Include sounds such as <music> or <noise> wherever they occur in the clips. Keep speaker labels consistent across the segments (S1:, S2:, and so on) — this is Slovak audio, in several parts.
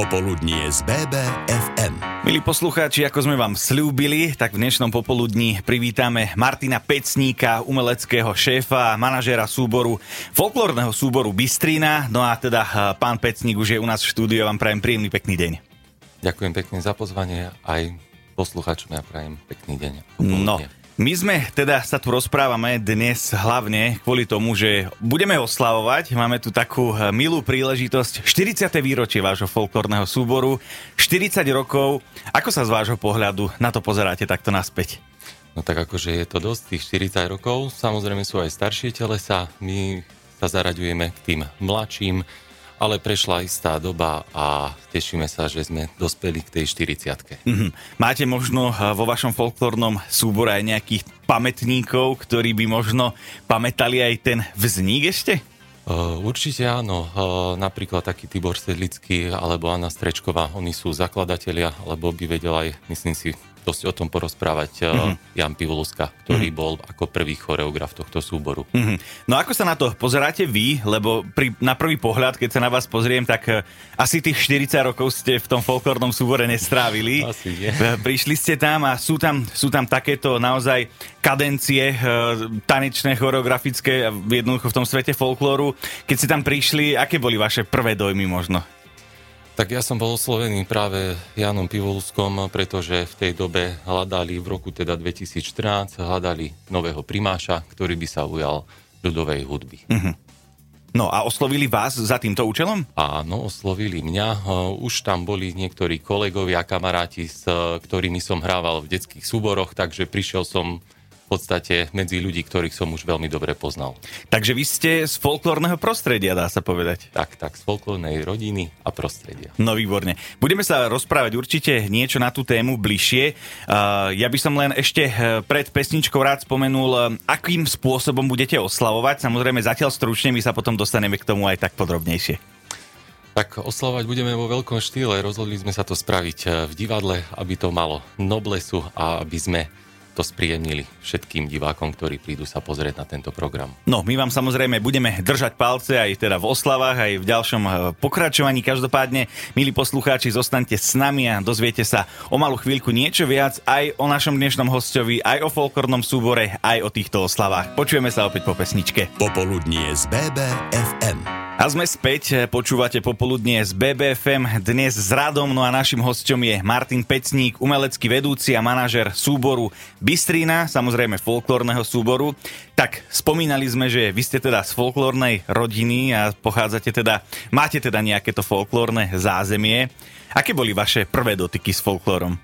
S1: Popoludnie z BBFM.
S2: Milí poslucháči, ako sme vám slúbili, tak v dnešnom popoludní privítame Martina Pecníka, umeleckého šéfa, manažéra súboru, folklórneho súboru Bystrína. No a teda eh, pán Pecník už je u nás v štúdiu, vám prajem príjemný pekný deň.
S3: Ďakujem pekne za pozvanie aj poslucháčom ja prajem pekný deň.
S2: No,
S3: popoludne.
S2: My sme teda sa tu rozprávame dnes hlavne kvôli tomu, že budeme oslavovať. Máme tu takú eh, milú príležitosť. 40. výročie vášho folklórneho súboru. 40 rokov. Ako sa z vášho pohľadu na to pozeráte takto naspäť?
S3: No tak akože je to dosť tých 40 rokov, samozrejme sú aj staršie telesa, my sa zaraďujeme k tým mladším, ale prešla istá doba a tešíme sa, že sme dospeli k tej 40
S2: Mhm. Máte možno eh, vo vašom folklórnom súbore aj nejakých pamätníkov, ktorí by možno pamätali aj ten vznik ešte?
S3: Uh, Určite áno, Uh, napríklad taký Tibor Sedlický alebo Anna Strečková, oni sú zakladatelia, alebo by vedel aj, myslím si, dosť o tom porozprávať mm-hmm. Jan Pivoluska, ktorý mm-hmm. bol ako prvý choreograf tohto súboru.
S2: Mhm. No ako sa na to pozeráte vy? Lebo pri, na prvý pohľad, keď sa na vás pozriem, tak eh, asi tých 40 rokov ste v tom folklórnom súbore nestrávili. <laughs>
S3: Asi nie.
S2: Eh, Prišli ste tam a sú tam, sú tam takéto naozaj kadencie tanečné, choreografické, jednoducho v tom svete folklóru. Keď ste tam prišli, aké boli vaše prvé dojmy možno?
S3: Tak ja som bol oslovený práve Janom Pivoluskom, pretože v tej dobe hľadali, v roku teda 2014, hľadali nového primáša, ktorý by sa ujal ľudovej hudby.
S2: No a oslovili vás za týmto účelom?
S3: Áno, oslovili mňa. Už tam boli niektorí kolegovia, kamaráti, s ktorými som hrával v detských súboroch, takže prišiel som podstate medzi ľudí, ktorých som už veľmi dobre poznal.
S2: Takže vy ste z folklórneho prostredia, dá sa povedať.
S3: Tak, tak, z folklórnej rodiny a prostredia.
S2: No výborne. Budeme sa rozprávať určite niečo na tú tému bližšie. Uh, ja by som len ešte eh, pred pesničkou rád spomenul, eh, akým spôsobom budete oslavovať. Samozrejme zatiaľ stručne, my sa potom dostaneme k tomu aj tak podrobnejšie.
S3: Tak oslavovať budeme vo veľkom štýle. Rozhodli sme sa to spraviť eh, v divadle, aby to malo noblesu a aby sme to spríjemnili všetkým divákom, ktorí prídu sa pozrieť na tento program.
S2: No, my vám samozrejme budeme držať palce aj teda v oslavách, aj v ďalšom eh, pokračovaní. Každopádne, milí poslucháči, zostaňte s nami a dozviete sa o malú chvíľku niečo viac aj o našom dnešnom hostovi, aj o folklórnom súbore, aj o týchto oslavách. Počujeme sa opäť po pesničke.
S1: Popoludnie z BBFM.
S2: A sme späť, počúvate popoludnie z BBFM, dnes s Radom, no a našim hosťom je Martin Pecník, umelecký vedúci a manažer súboru Bystrína, samozrejme folklórneho súboru. Tak, spomínali sme, že vy ste teda z folklórnej rodiny a pochádzate teda, máte teda nejaké to folklórne zázemie. Aké boli vaše prvé dotyky s folklórom?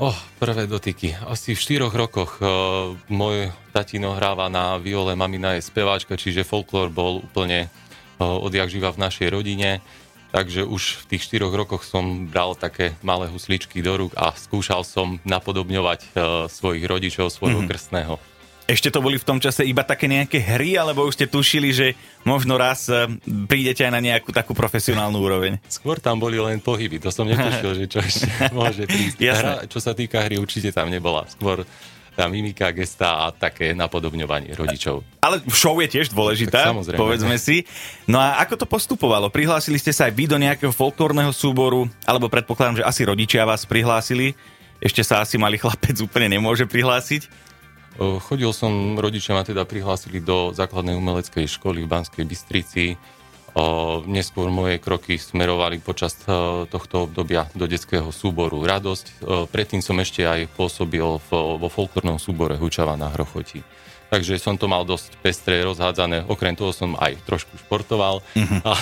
S3: Oh, prvé dotyky. Asi v štyroch rokoch uh, môj tatino hráva na viole, mamina je speváčka, čiže folklór bol úplne odjak živa v našej rodine. Takže už v tých štyroch rokoch som bral také malé husličky do rúk a skúšal som napodobňovať uh, svojich rodičov, svojho mm-hmm. krstného.
S2: Ešte to boli v tom čase iba také nejaké hry, alebo už ste tušili, že možno raz eh, prídete aj na nejakú takú profesionálnu úroveň?
S3: Skôr tam boli len pohyby, to som netušil, že čo ešte <laughs> môže prísť. Hra, čo sa týka hry, určite tam nebola. Skôr tá mimika, gesta a také napodobňovanie rodičov.
S2: Ale show je tiež dôležitá,
S3: Tak samozrejme.
S2: povedzme si. No a ako to postupovalo? Prihlásili ste sa aj vy do nejakého folklórneho súboru, alebo predpokladám, že asi rodičia vás prihlásili. Ešte sa asi malý chlapec úplne nemôže prihlásiť.
S3: Chodil som, rodičia ma teda prihlásili do základnej umeleckej školy v Banskej Bystrici. Neskôr moje kroky smerovali počas e, tohto obdobia do detského súboru Radosť. O, Predtým som ešte aj pôsobil vo folklórnom súbore Hučava na Hrochoti. Takže som to mal dosť pestré, rozhádzané. Okrem toho som aj trošku športoval. A,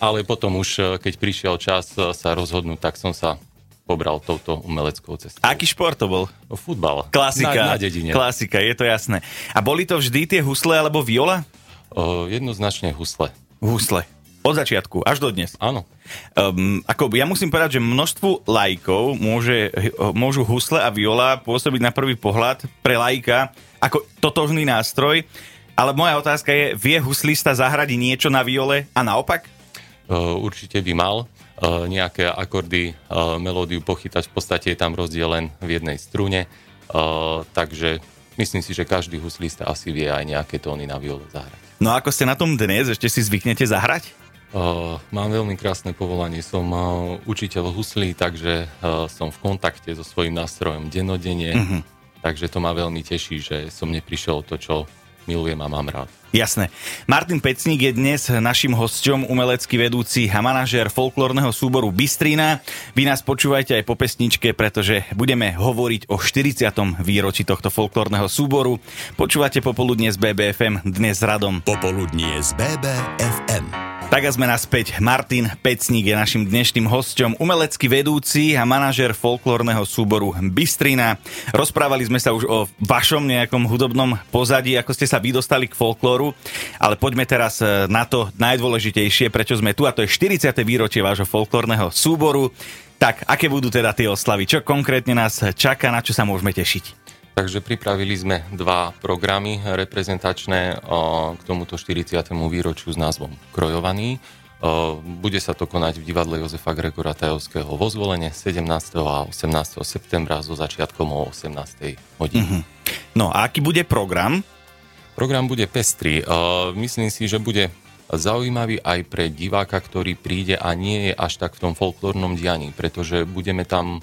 S3: ale potom už, e, keď prišiel čas e, sa rozhodnúť, tak som sa pobral touto umeleckou cestou.
S2: Aký šport to bol?
S3: Futbal.
S2: Klasika.
S3: Na, na dedine.
S2: Klasika, je to jasné. A boli to vždy tie husle alebo viola?
S3: O, jednoznačne husle.
S2: Husle. Od začiatku, až do dnes.
S3: Áno.
S2: Um, ako, ja musím povedať, že množstvu lajkov môže, môžu husle a viola pôsobiť na prvý pohľad pre lajka ako totožný nástroj, ale moja otázka je, vie huslista zahrať niečo na viole a naopak?
S3: O, určite by mal. uh, nejaké akordy, uh, melódiu pochytať. V podstate je tam rozdiel len v jednej strune. Uh, takže myslím si, že každý huslista asi vie aj nejaké tóny na viole zahrať.
S2: No a ako ste na tom dnes? Ešte si zvyknete zahrať?
S3: Uh, mám veľmi krásne povolanie, som uh, učiteľ huslí, takže uh, som v kontakte so svojím nástrojom denodene, uh-huh. takže to ma veľmi teší, že som neprišiel to, čo milujem a mám rád.
S2: Jasné. Martin Pecník je dnes našim hosťom, umelecký vedúci a manažér folklórneho súboru Bystrina. Vy nás počúvajte aj po pesničke, pretože budeme hovoriť o 40. výročí tohto folklórneho súboru. Počúvate popoludne z BBFM dnes s Radom.
S1: Popoludnie z BBFM.
S2: Tak a sme naspäť. Martin Pecník je našim dnešným hosťom, umelecký vedúci a manažer folklórneho súboru Bystrina. Rozprávali sme sa už o vašom nejakom hudobnom pozadí, ako ste sa vy dostali k folklóru, ale poďme teraz e, na to najdôležitejšie, prečo sme tu, a to je 40. výročie vášho folklórneho súboru. Tak, aké budú teda tie oslavy? Čo konkrétne nás čaká, na čo sa môžeme tešiť?
S3: Takže pripravili sme dva programy reprezentačné k tomuto 40. výročiu s názvom Krojovaný. Bude sa to konať v divadle Jozefa Gregora Tajovského vo zvolenie 17. a 18. septembra so začiatkom o 18. hodine. Mm-hmm.
S2: No a aký bude program?
S3: Program bude pestrý. Myslím si, že bude zaujímavý aj pre diváka, ktorý príde a nie je až tak v tom folklórnom dianí, pretože budeme tam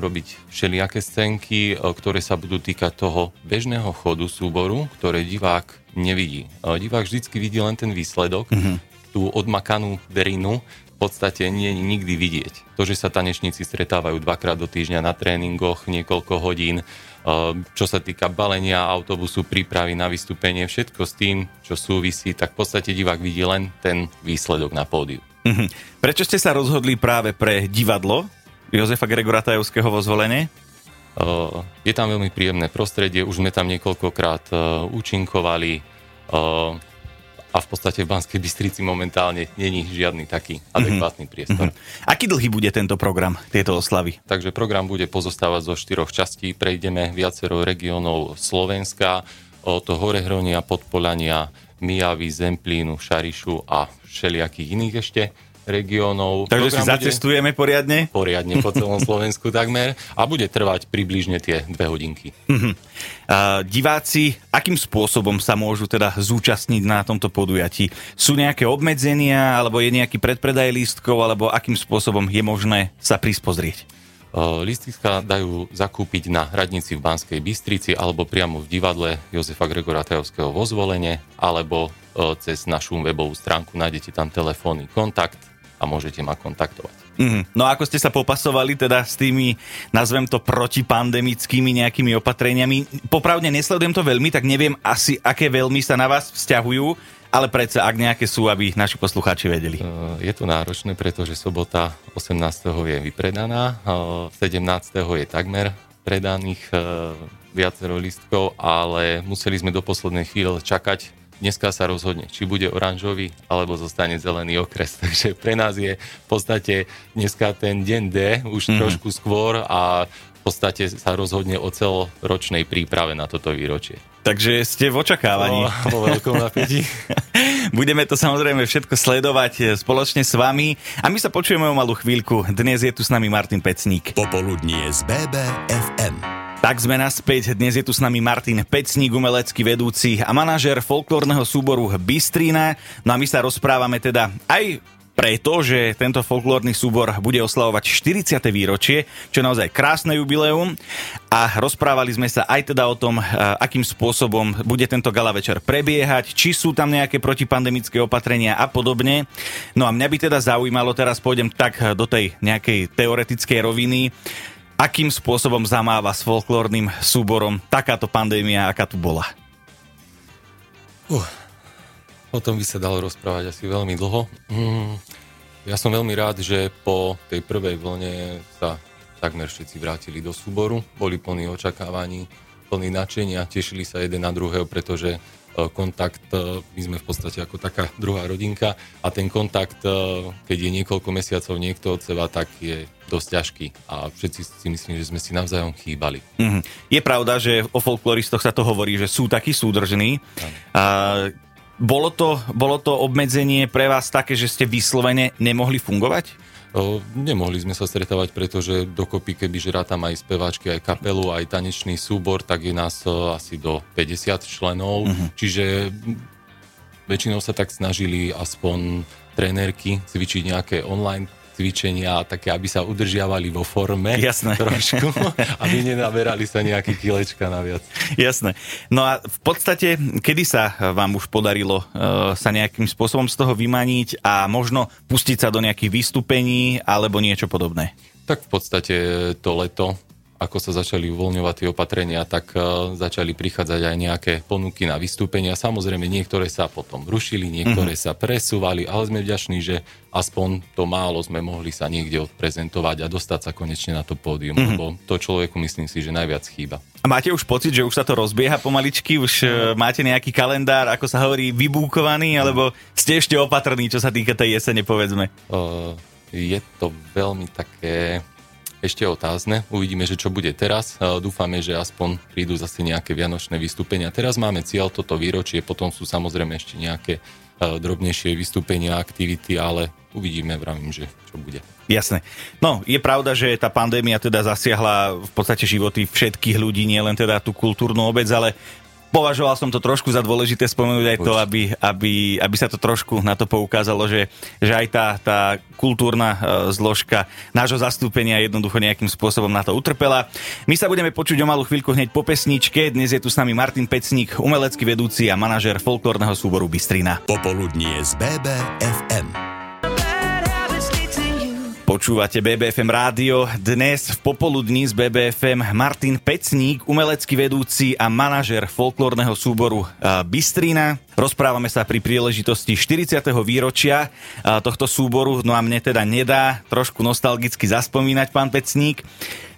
S3: robiť všelijaké scénky, ktoré sa budú týkať toho bežného chodu súboru, ktoré divák nevidí. Divák vždycky vidí len ten výsledok, mm-hmm. tú odmakanú derinu, v podstate nie je nikdy vidieť. To, že sa tanečníci stretávajú dvakrát do týždňa na tréningoch, niekoľko hodín, čo sa týka balenia autobusu, prípravy na vystúpenie, všetko s tým, čo súvisí, tak v podstate divák vidí len ten výsledok na pódiu.
S2: Mm-hmm. Prečo ste sa rozhodli práve pre divadlo? Jozefa Gregora Tajovského vo zvolenie?
S3: Je tam veľmi príjemné prostredie, už sme tam niekoľkokrát účinkovali a v podstate v Banskej Bystrici momentálne není žiadny taký mhm. adekvátny priestor.
S2: Mm-hmm. Aký dlhý bude tento program, tieto oslavy?
S3: Takže program bude pozostávať zo štyroch častí. Prejdeme viacero regiónov Slovenska, od Horehronia, Podpolania, Mijavy, Zemplínu, Šarišu a všelijakých iných ešte regiónov.
S2: Takže si zacestujeme poriadne?
S3: Poriadne po celom <laughs> Slovensku takmer a bude trvať približne tie dve hodinky. Uh-huh.
S2: Uh, diváci, akým spôsobom sa môžu teda zúčastniť na tomto podujatí? Sú nejaké obmedzenia, alebo je nejaký predpredaj lístkov, alebo akým spôsobom je možné sa prísť pozrieť?
S3: Lístka dajú zakúpiť na radnici v Banskej Bystrici alebo priamo v divadle Jozefa Gregora Tajovského vo zvolenie alebo cez našu webovú stránku nájdete tam telefónny kontakt a môžete ma kontaktovať.
S2: Mm, no a ako ste sa popasovali teda s tými, nazvem to, protipandemickými nejakými opatreniami? Popravde nesledujem to veľmi, tak neviem asi, aké veľmi sa na vás vzťahujú, ale predsa, ak nejaké sú, aby naši poslucháči vedeli.
S3: Je to náročné, pretože sobota 18. je vypredaná, 17. je takmer predaných e, viacero listkov, ale museli sme do poslednej chvíle čakať dneska sa rozhodne, či bude oranžový alebo zostane zelený okres. <laughs> Takže pre nás je v podstate dneska ten deň D už mm. trošku skôr a v podstate sa rozhodne o celoročnej príprave na toto výročie.
S2: Takže ste v očakávaní.
S3: O, o veľkom napätí. <laughs>
S2: Budeme to samozrejme všetko sledovať eh, spoločne s vami a my sa počujeme o malú chvíľku. Dnes je tu s nami Martin Pecník.
S1: Popoludnie z BBFM.
S2: Tak sme naspäť. Dnes je tu s nami Martin Pecník, umelecký vedúci a manažer folklórneho súboru Bystrína. No a my sa rozprávame teda aj preto, že tento folklórny súbor bude oslavovať 40. výročie, čo je naozaj krásne jubileum a rozprávali sme sa aj teda o tom, akým spôsobom bude tento gala večer prebiehať, či sú tam nejaké protipandemické opatrenia a podobne. No a mňa by teda zaujímalo, teraz pôjdem tak do tej nejakej teoretickej roviny, akým spôsobom zamáva s folklórnym súborom takáto pandémia, aká tu bola?
S3: Uh, o tom by sa dalo rozprávať asi veľmi dlho. Mm, ja som veľmi rád, že po tej prvej vlne sa takmer všetci vrátili do súboru, boli plní očakávaní, plní nadšenia, tešili sa jeden na druhého, pretože kontakt, e, my sme v podstate ako taká druhá rodinka a ten kontakt, e, keď je niekoľko mesiacov niekto od seba, tak je dosť ťažký a všetci si myslím, že sme si navzájom chýbali.
S2: Mm-hmm. Je pravda, že o folkloristoch sa to hovorí, že sú takí súdržní. A bolo to, bolo to obmedzenie pre vás také, že ste vyslovene nemohli fungovať?
S3: Nemohli sme sa stretávať, pretože dokopy, kebyže rátam aj speváčky, aj kapelu, aj tanečný súbor, tak je nás asi do 50 členov, uh-huh. čiže väčšinou sa tak snažili aspoň trenérky cvičiť nejaké online cvičenia, také, aby sa udržiavali vo forme
S2: Jasné. <laughs>
S3: trošku, aby nenaberali sa nejaké kilečka naviac.
S2: Jasné. No a v podstate, kedy sa vám už podarilo uh, sa nejakým spôsobom z toho vymaniť a možno pustiť sa do nejakých vystúpení alebo niečo podobné?
S3: Tak v podstate to leto ako sa začali uvoľňovať tie opatrenia, tak uh, začali prichádzať aj nejaké ponuky na vystúpenia. Samozrejme, niektoré sa potom rušili, niektoré mm-hmm. sa presúvali, ale sme vďační, že aspoň to málo sme mohli sa niekde odprezentovať a dostať sa konečne na to pódium, mm-hmm. lebo to človeku myslím si, že najviac chýba.
S2: A máte už pocit, že už sa to rozbieha pomaličky? Už uh, máte nejaký kalendár, ako sa hovorí, vybúkovaný, alebo ste ešte opatrní, čo sa týka tej jesene, povedzme? Uh,
S3: je to veľmi také ešte otázne. Uvidíme, že čo bude teraz. Dúfame, že aspoň prídu zase nejaké vianočné vystúpenia. Teraz máme cieľ toto výročie, potom sú samozrejme ešte nejaké drobnejšie vystúpenia, aktivity, ale uvidíme, vravím, že čo bude.
S2: Jasné. No, je pravda, že tá pandémia teda zasiahla v podstate životy všetkých ľudí, nie len teda tú kultúrnu obec, ale považoval som to trošku za dôležité spomenúť aj to, aby, aby, aby sa to trošku na to poukázalo, že, že aj tá, tá kultúrna e, zložka nášho zastúpenia jednoducho nejakým spôsobom na to utrpela. My sa budeme počuť o malú chvíľku hneď po pesničke. Dnes je tu s nami Martin Pecník, umelecký vedúci a manažer folklórneho súboru Bystrina.
S1: Popoludnie z BBFM.
S2: Počúvate BBFM rádio. Dnes v popoludní z BBFM Martin Pecník, umelecký vedúci a manažer folklórneho súboru Bystrina. Rozprávame sa pri príležitosti 40. výročia tohto súboru, no a mne teda nedá trošku nostalgicky zaspomínať, pán Pecník.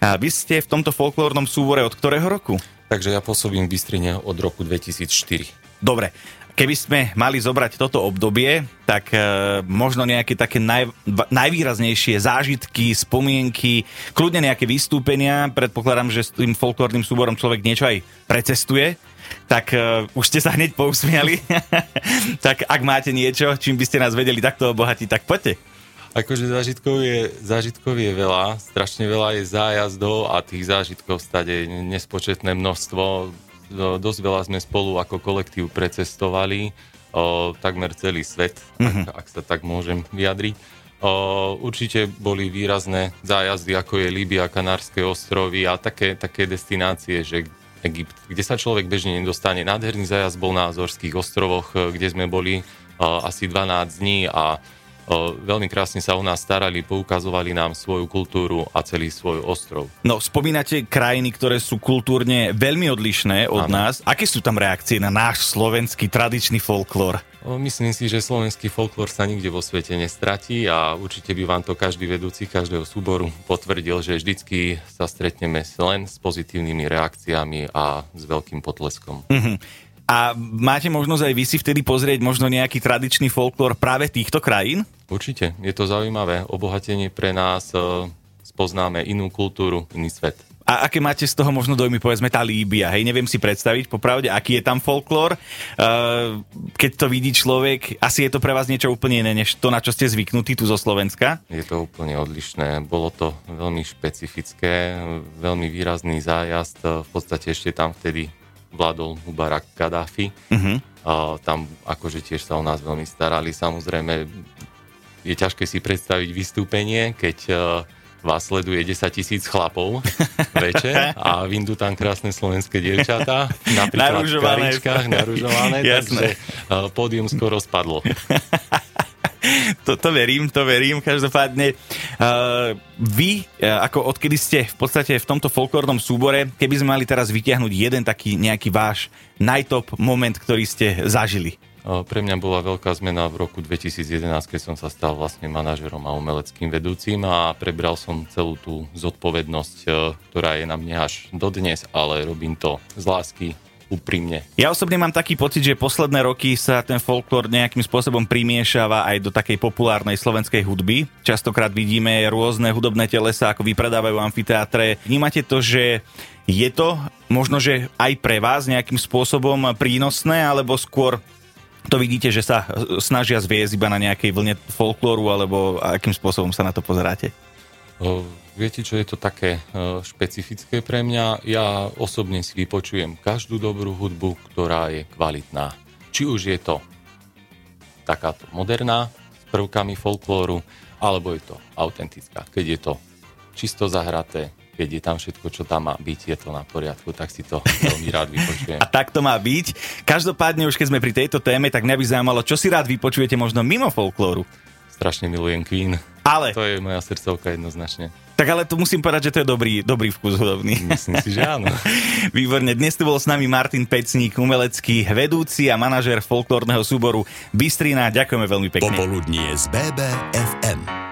S2: Vy ste v tomto folklórnom súbore od ktorého roku?
S3: Takže ja pôsobím v Bystrine od roku 2004.
S2: Dobre, Keby sme mali zobrať toto obdobie, tak e, možno nejaké také naj, najvýraznejšie zážitky, spomienky, kľudne nejaké vystúpenia, predpokladám, že s tým folklórnym súborom človek niečo aj precestuje, tak e, už ste sa hneď pousmiali. <laughs> tak ak máte niečo, čím by ste nás vedeli takto obohatiť, tak poďte.
S3: Akože zážitkov je, zážitkov je veľa, strašne veľa je zájazdov a tých zážitkov stade nespočetné množstvo No, dosť veľa sme spolu ako kolektív precestovali, o, takmer celý svet, mm-hmm. ak, ak sa tak môžem vyjadriť. O, určite boli výrazné zájazdy, ako je Líbia, Kanárske ostrovy a také, také destinácie, že Egypt, kde sa človek bežne nedostane. Nádherný zájazd bol na Azorských ostrovoch, kde sme boli o, asi 12 dní a veľmi krásne sa o nás starali, poukazovali nám svoju kultúru a celý svoj ostrov.
S2: No, spomínate krajiny, ktoré sú kultúrne veľmi odlišné od ano. nás. Aké sú tam reakcie na náš slovenský tradičný folklór?
S3: Myslím si, že slovenský folklór sa nikde vo svete nestratí a určite by vám to každý vedúci každého súboru potvrdil, že vždycky sa stretneme len s pozitívnymi reakciami a s veľkým potleskom. Mm-hmm.
S2: A máte možnosť aj vy si vtedy pozrieť možno nejaký tradičný folklór práve týchto krajín?
S3: Určite, je to zaujímavé. Obohatenie pre nás, e, spoznáme inú kultúru, iný svet.
S2: A aké máte z toho možno dojmy, povedzme tá Líbia, hej, neviem si predstaviť popravde, aký je tam folklór. Uh, keď to vidí človek, asi je to pre vás niečo úplne iné, než to, na čo ste zvyknutí tu zo Slovenska?
S3: Je to úplne odlišné. Bolo to veľmi špecifické, veľmi výrazný zájazd. V podstate ešte tam vtedy vládol Mubarak Kadáfi. Uh-huh. A tam akože tiež sa o nás veľmi starali. Samozrejme, je ťažké si predstaviť vystúpenie, keď uh, vás sleduje 10 tisíc chlapov <laughs> večer a vyndú tam krásne slovenské dievčatá, napríklad v karičkách, naružované, <laughs> takže uh, pódium skoro spadlo. <laughs>
S2: to, to verím, to verím. Každopádne, uh, vy, uh, ako odkedy ste v podstate v tomto folklórnom súbore, keby sme mali teraz vytiahnuť jeden taký nejaký váš najtop moment, ktorý ste zažili.
S3: Pre mňa bola veľká zmena v roku 2011, keď som sa stal vlastne manažerom a umeleckým vedúcim a prebral som celú tú zodpovednosť, ktorá je na mne až dodnes, ale robím to z lásky, úprimne.
S2: Ja osobne mám taký pocit, že posledné roky sa ten folklór nejakým spôsobom primiešava aj do takej populárnej slovenskej hudby. Častokrát vidíme rôzne hudobné telesa, ako vypredávajú amfiteátre. Vnímate to, že je to možno, že aj pre vás nejakým spôsobom prínosné, alebo skôr to vidíte, že sa snažia zviezť iba na nejakej vlne folklóru, alebo akým spôsobom sa na to pozeráte?
S3: Viete, čo je to také špecifické pre mňa? Ja osobne si vypočujem každú dobrú hudbu, ktorá je kvalitná. Či už je to takáto moderná, prvkami folklóru, alebo je to autentická. Keď je to čisto zahraté, keď je tam všetko, čo tam má byť, je to na poriadku, tak si to <laughs> veľmi rád vypočujem.
S2: A tak to má byť. Každopádne, už keď sme pri tejto téme, tak mňa by zaujímalo, čo si rád vypočujete možno mimo folklóru.
S3: Strašne milujem Queen.
S2: Ale...
S3: To je moja srdcovka jednoznačne.
S2: Tak ale to musím povedať, že to je dobrý, dobrý vkus hudobný.
S3: Myslím si, že áno. <laughs>
S2: Výborne. Dnes tu bol s nami Martin Pecník, umelecký vedúci a manažer folklórneho súboru Bystrina. Ďakujeme veľmi pekne.
S1: Popoludnie z BBFM.